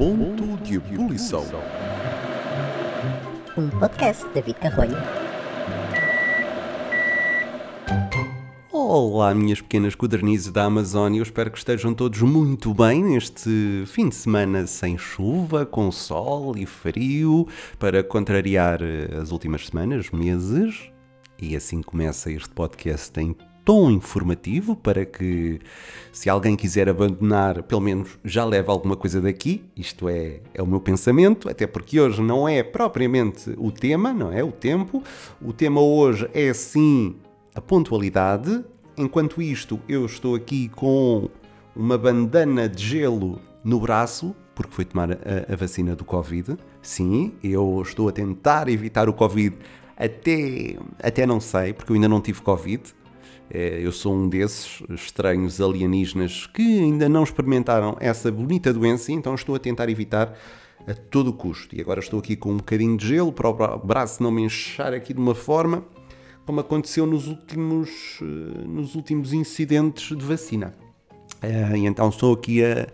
Ponto de Ebulição. Um podcast de David Carrolho. Olá, minhas pequenas codernizes da Amazónia. Eu espero que estejam todos muito bem neste fim de semana sem chuva, com sol e frio, para contrariar eh, as últimas semanas, meses. E assim começa este podcast em tom informativo para que, se alguém quiser abandonar, pelo menos já leve alguma coisa daqui. Isto é, é o meu pensamento, até porque hoje não é propriamente o tema, não é? O tempo. O tema hoje é sim a pontualidade. Enquanto isto, eu estou aqui com uma bandana de gelo no braço, porque fui tomar a, a vacina do Covid. Sim, eu estou a tentar evitar o Covid até, até não sei, porque eu ainda não tive Covid. É, eu sou um desses estranhos alienígenas que ainda não experimentaram essa bonita doença, então estou a tentar evitar a todo custo. E agora estou aqui com um bocadinho de gelo para o braço não me inchar aqui de uma forma como aconteceu nos últimos, eh, nos últimos incidentes de vacina. Eh, e então estou aqui a,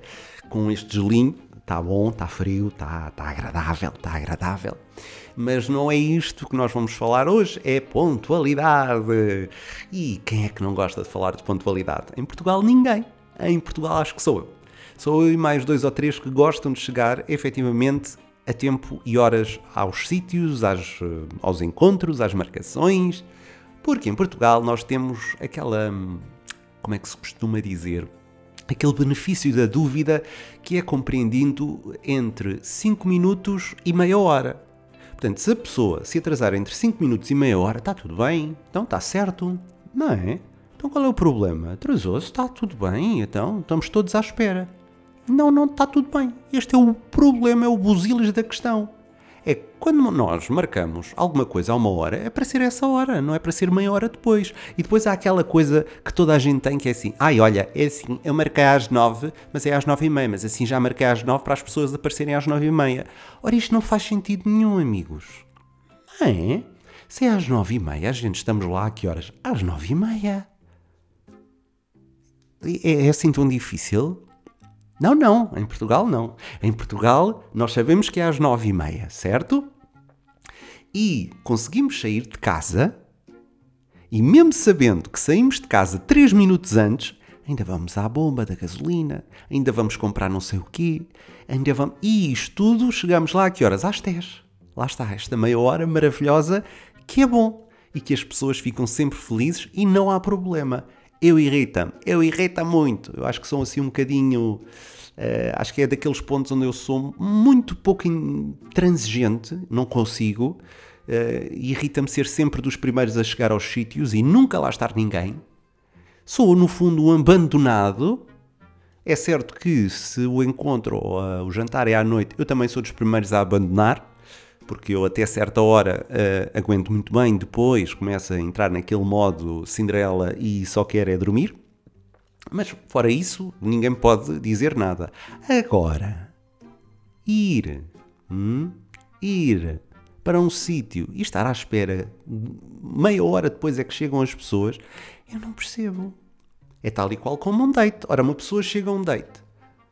com este gelinho, está bom, está frio, está tá agradável, está agradável. Mas não é isto que nós vamos falar hoje, é pontualidade. E quem é que não gosta de falar de pontualidade? Em Portugal, ninguém. Em Portugal, acho que sou eu. Sou eu e mais dois ou três que gostam de chegar efetivamente a tempo e horas aos sítios, às, aos encontros, às marcações. Porque em Portugal nós temos aquela. Como é que se costuma dizer? Aquele benefício da dúvida que é compreendido entre 5 minutos e meia hora. Portanto, se a pessoa se atrasar entre 5 minutos e meia hora, está tudo bem, então está certo, não é? Então qual é o problema? Atrasou-se, está tudo bem, então estamos todos à espera. Não, não está tudo bem. Este é o problema, é o buziles da questão. É quando nós marcamos alguma coisa a uma hora, é para ser essa hora, não é para ser meia hora depois. E depois há aquela coisa que toda a gente tem que é assim: ai, olha, é assim, eu marquei às nove, mas é às nove e meia, mas assim já marquei às nove para as pessoas aparecerem às nove e meia. Ora, isto não faz sentido nenhum, amigos. Não é? Se é às nove e meia, a gente estamos lá a que horas? Às nove e meia. É, é assim tão difícil? Não, não, em Portugal não. Em Portugal nós sabemos que é às nove e meia, certo? E conseguimos sair de casa e mesmo sabendo que saímos de casa três minutos antes, ainda vamos à bomba da gasolina, ainda vamos comprar não sei o quê, ainda vamos... E isto tudo, chegamos lá a que horas? Às 10. Lá está, esta meia hora maravilhosa que é bom e que as pessoas ficam sempre felizes e não há problema eu irrita-me, eu irrita muito. Eu acho que sou assim um bocadinho. Uh, acho que é daqueles pontos onde eu sou muito pouco intransigente, não consigo. Uh, irrita-me ser sempre dos primeiros a chegar aos sítios e nunca lá estar ninguém. Sou, no fundo, um abandonado. É certo que se o encontro ou uh, o jantar é à noite, eu também sou dos primeiros a abandonar porque eu até certa hora uh, aguento muito bem, depois começo a entrar naquele modo Cinderela e só quero é dormir. Mas fora isso, ninguém pode dizer nada. Agora, ir, hum, ir para um sítio e estar à espera, meia hora depois é que chegam as pessoas, eu não percebo. É tal e qual como um date. Ora, uma pessoa chega a um date,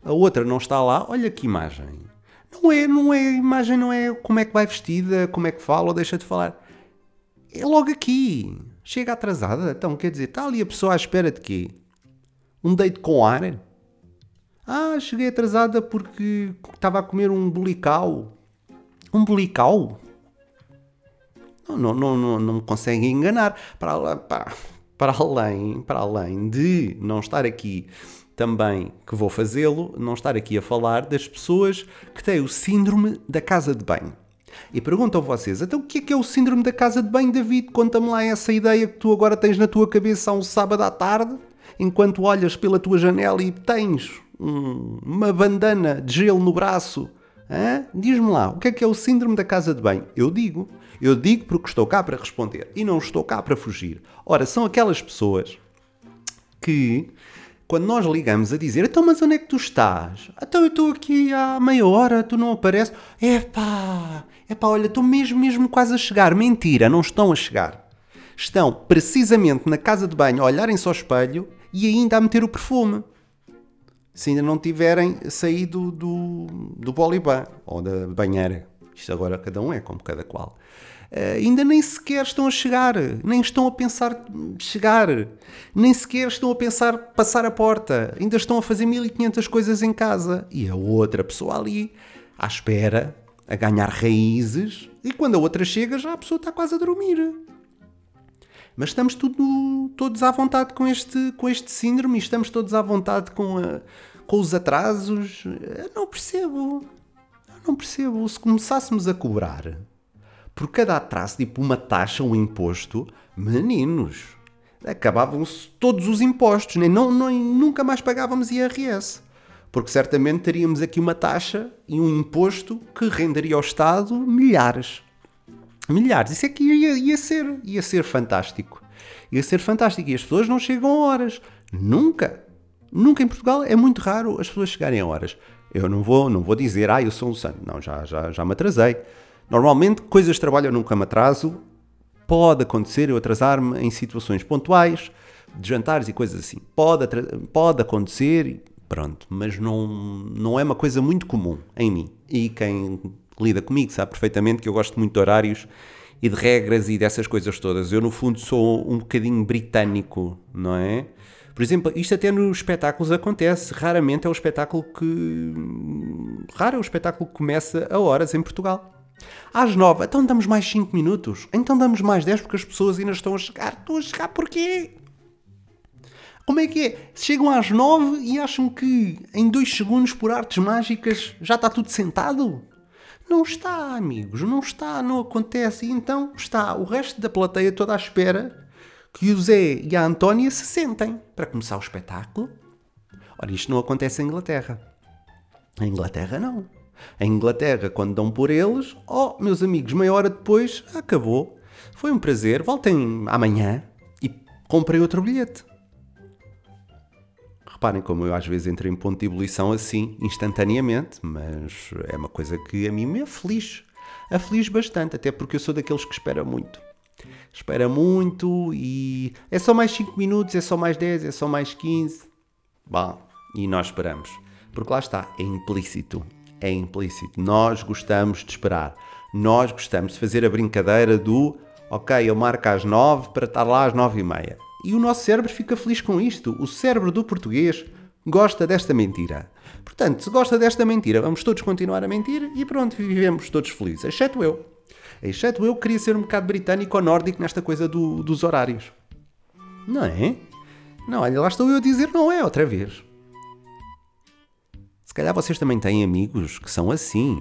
a outra não está lá, olha que imagem não é, não é, a imagem não é como é que vai vestida, como é que fala ou deixa de falar. É logo aqui. Chega atrasada. Então, quer dizer, está ali a pessoa à espera de quê? Um date com ar? Ah, cheguei atrasada porque estava a comer um bulical. Um bulical? Não, não, não, não, não me conseguem enganar. Para, para, para, além, para além de não estar aqui também que vou fazê-lo, não estar aqui a falar das pessoas que têm o síndrome da casa de banho. E pergunto a vocês, então o que é que é o síndrome da casa de banho, David? Conta-me lá essa ideia que tu agora tens na tua cabeça a um sábado à tarde, enquanto olhas pela tua janela e tens um, uma bandana de gelo no braço. Diz-me lá, o que é que é o síndrome da casa de banho? Eu digo. Eu digo porque estou cá para responder e não estou cá para fugir. Ora, são aquelas pessoas que quando nós ligamos a dizer, então, mas onde é que tu estás? Então, eu estou aqui há meia hora, tu não apareces. Epá, epá, olha, estou mesmo, mesmo quase a chegar. Mentira, não estão a chegar. Estão precisamente na casa de banho a olharem-se ao espelho e ainda a meter o perfume. se ainda não tiverem saído do, do bolibã ou da banheira. Isto agora cada um é como cada qual. Uh, ainda nem sequer estão a chegar, nem estão a pensar chegar, nem sequer estão a pensar passar a porta, ainda estão a fazer 1500 coisas em casa e a outra pessoa ali à espera, a ganhar raízes, e quando a outra chega já a pessoa está quase a dormir. Mas estamos tudo, todos à vontade com este, com este síndrome estamos todos à vontade com, a, com os atrasos. Eu não percebo. Eu não percebo. Se começássemos a cobrar por cada atraso, tipo uma taxa, um imposto, meninos, acabavam-se todos os impostos, nem, não, nem, nunca mais pagávamos IRS. Porque certamente teríamos aqui uma taxa e um imposto que renderia ao Estado milhares. Milhares. Isso é que ia, ia ser. Ia ser fantástico. Ia ser fantástico. E as pessoas não chegam a horas. Nunca. Nunca em Portugal é muito raro as pessoas chegarem a horas. Eu não vou, não vou dizer, ah, eu sou um santo. Não, já, já, já me atrasei. Normalmente, coisas de trabalho eu nunca me atraso. Pode acontecer eu atrasar-me em situações pontuais, de jantares e coisas assim. Pode, pode acontecer, pronto, mas não, não é uma coisa muito comum em mim. E quem lida comigo sabe perfeitamente que eu gosto muito de horários e de regras e dessas coisas todas. Eu, no fundo, sou um bocadinho britânico, não é? Por exemplo, isto até nos espetáculos acontece. Raramente é o espetáculo que. Raro é o espetáculo que começa a horas em Portugal. Às nove, então damos mais 5 minutos. Então damos mais 10 porque as pessoas ainda estão a chegar. Estão a chegar porquê? Como é que é? Chegam às nove e acham que em dois segundos, por artes mágicas, já está tudo sentado? Não está, amigos, não está, não acontece. E então está o resto da plateia toda à espera que o Zé e a Antónia se sentem para começar o espetáculo. Ora, isto não acontece em Inglaterra. Em Inglaterra, não. Em Inglaterra, quando dão por eles, oh, meus amigos, meia hora depois, acabou. Foi um prazer, voltem amanhã e comprem outro bilhete. Reparem como eu às vezes entro em ponto de ebulição assim, instantaneamente, mas é uma coisa que a mim me aflige. Aflige bastante, até porque eu sou daqueles que espera muito. Espera muito e é só mais 5 minutos, é só mais 10, é só mais 15. Bom, e nós esperamos. Porque lá está, é implícito é implícito. Nós gostamos de esperar. Nós gostamos de fazer a brincadeira do ok, eu marco às nove para estar lá às nove e meia. E o nosso cérebro fica feliz com isto. O cérebro do português gosta desta mentira. Portanto, se gosta desta mentira, vamos todos continuar a mentir e pronto, vivemos todos felizes, exceto eu. Exceto eu que queria ser um bocado britânico ou nórdico nesta coisa do, dos horários. Não é? Não, olha, lá estou eu a dizer não é outra vez. Se calhar vocês também têm amigos que são assim.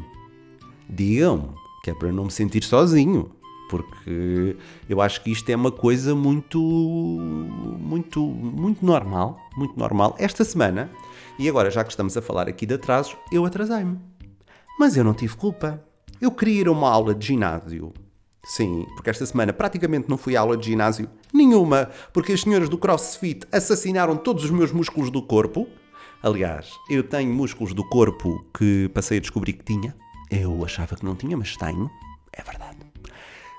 Digam-me, que é para não me sentir sozinho. Porque eu acho que isto é uma coisa muito, muito, muito normal. Muito normal. Esta semana, e agora já que estamos a falar aqui de atrasos, eu atrasei-me. Mas eu não tive culpa. Eu queria ir a uma aula de ginásio. Sim, porque esta semana praticamente não fui à aula de ginásio nenhuma, porque as senhoras do CrossFit assassinaram todos os meus músculos do corpo Aliás, eu tenho músculos do corpo que passei a descobrir que tinha. Eu achava que não tinha, mas tenho. É verdade.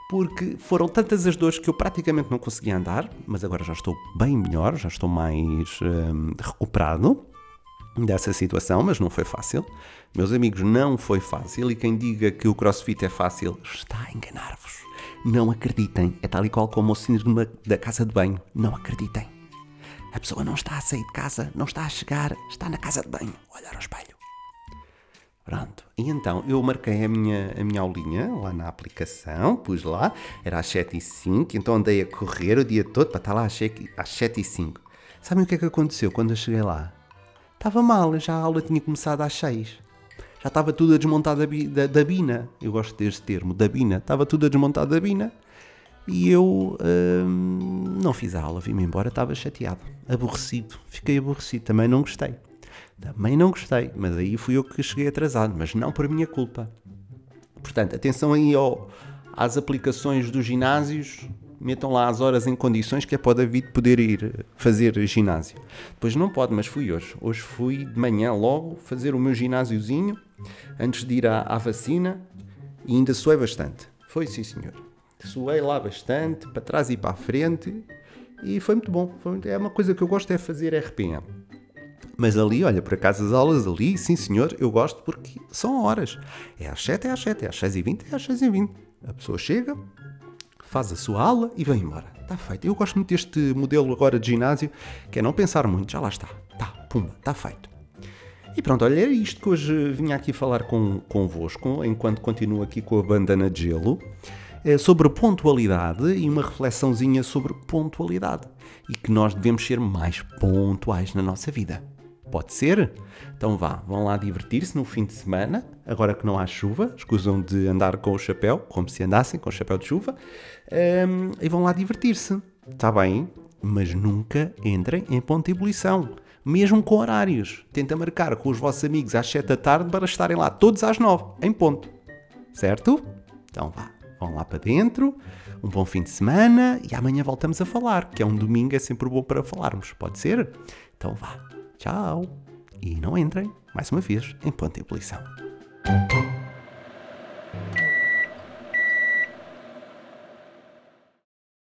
Porque foram tantas as dores que eu praticamente não conseguia andar, mas agora já estou bem melhor, já estou mais hum, recuperado dessa situação, mas não foi fácil. Meus amigos, não foi fácil e quem diga que o crossfit é fácil está a enganar-vos. Não acreditem, é tal e qual como o síndrome da casa de banho. Não acreditem. A pessoa não está a sair de casa, não está a chegar, está na casa de banho, olhar ao espelho. Pronto. E então eu marquei a minha, a minha aulinha lá na aplicação, pus lá, era às 7 e 5 então andei a correr o dia todo para estar lá às 7 e 5 Sabem o que é que aconteceu quando eu cheguei lá? Estava mal, já a aula tinha começado às 6. Já estava tudo a desmontar da, da, da bina. Eu gosto deste termo, da bina. Estava tudo a desmontar da bina. E eu hum, não fiz a aula, vim-me embora, estava chateado, aborrecido, fiquei aborrecido, também não gostei. Também não gostei, mas aí fui eu que cheguei atrasado, mas não por minha culpa. Portanto, atenção aí ao, às aplicações dos ginásios, metam lá as horas em condições que é para o David poder ir fazer ginásio. Depois não pode, mas fui hoje. Hoje fui de manhã logo fazer o meu ginásiozinho antes de ir à, à vacina e ainda soei bastante. Foi sim, senhor suei lá bastante, para trás e para a frente, e foi muito bom. Foi, é uma coisa que eu gosto é fazer RPM. Mas ali, olha, por acaso as aulas ali, sim senhor, eu gosto porque são horas. É às 7, é às 7, é às 6 e 20, é às 6 e 20. A pessoa chega, faz a sua aula e vai embora. Está feito. Eu gosto muito deste modelo agora de ginásio, que é não pensar muito, já lá está. Tá, pumba, está feito. E pronto, olha, era isto que hoje vinha aqui falar com, convosco, enquanto continuo aqui com a bandana de gelo, é sobre pontualidade e uma reflexãozinha sobre pontualidade. E que nós devemos ser mais pontuais na nossa vida. Pode ser? Então vá, vão lá divertir-se no fim de semana, agora que não há chuva, escusam de andar com o chapéu, como se andassem com o chapéu de chuva, um, e vão lá divertir-se. Está bem, mas nunca entrem em ponto de ebulição. Mesmo com horários. Tenta marcar com os vossos amigos às 7 da tarde para estarem lá todos às 9, em ponto. Certo? Então vá, vão lá para dentro, um bom fim de semana e amanhã voltamos a falar, que é um domingo, é sempre bom para falarmos. Pode ser? Então vá. Tchau! E não entrem, mais uma vez, em ponto de ebulição.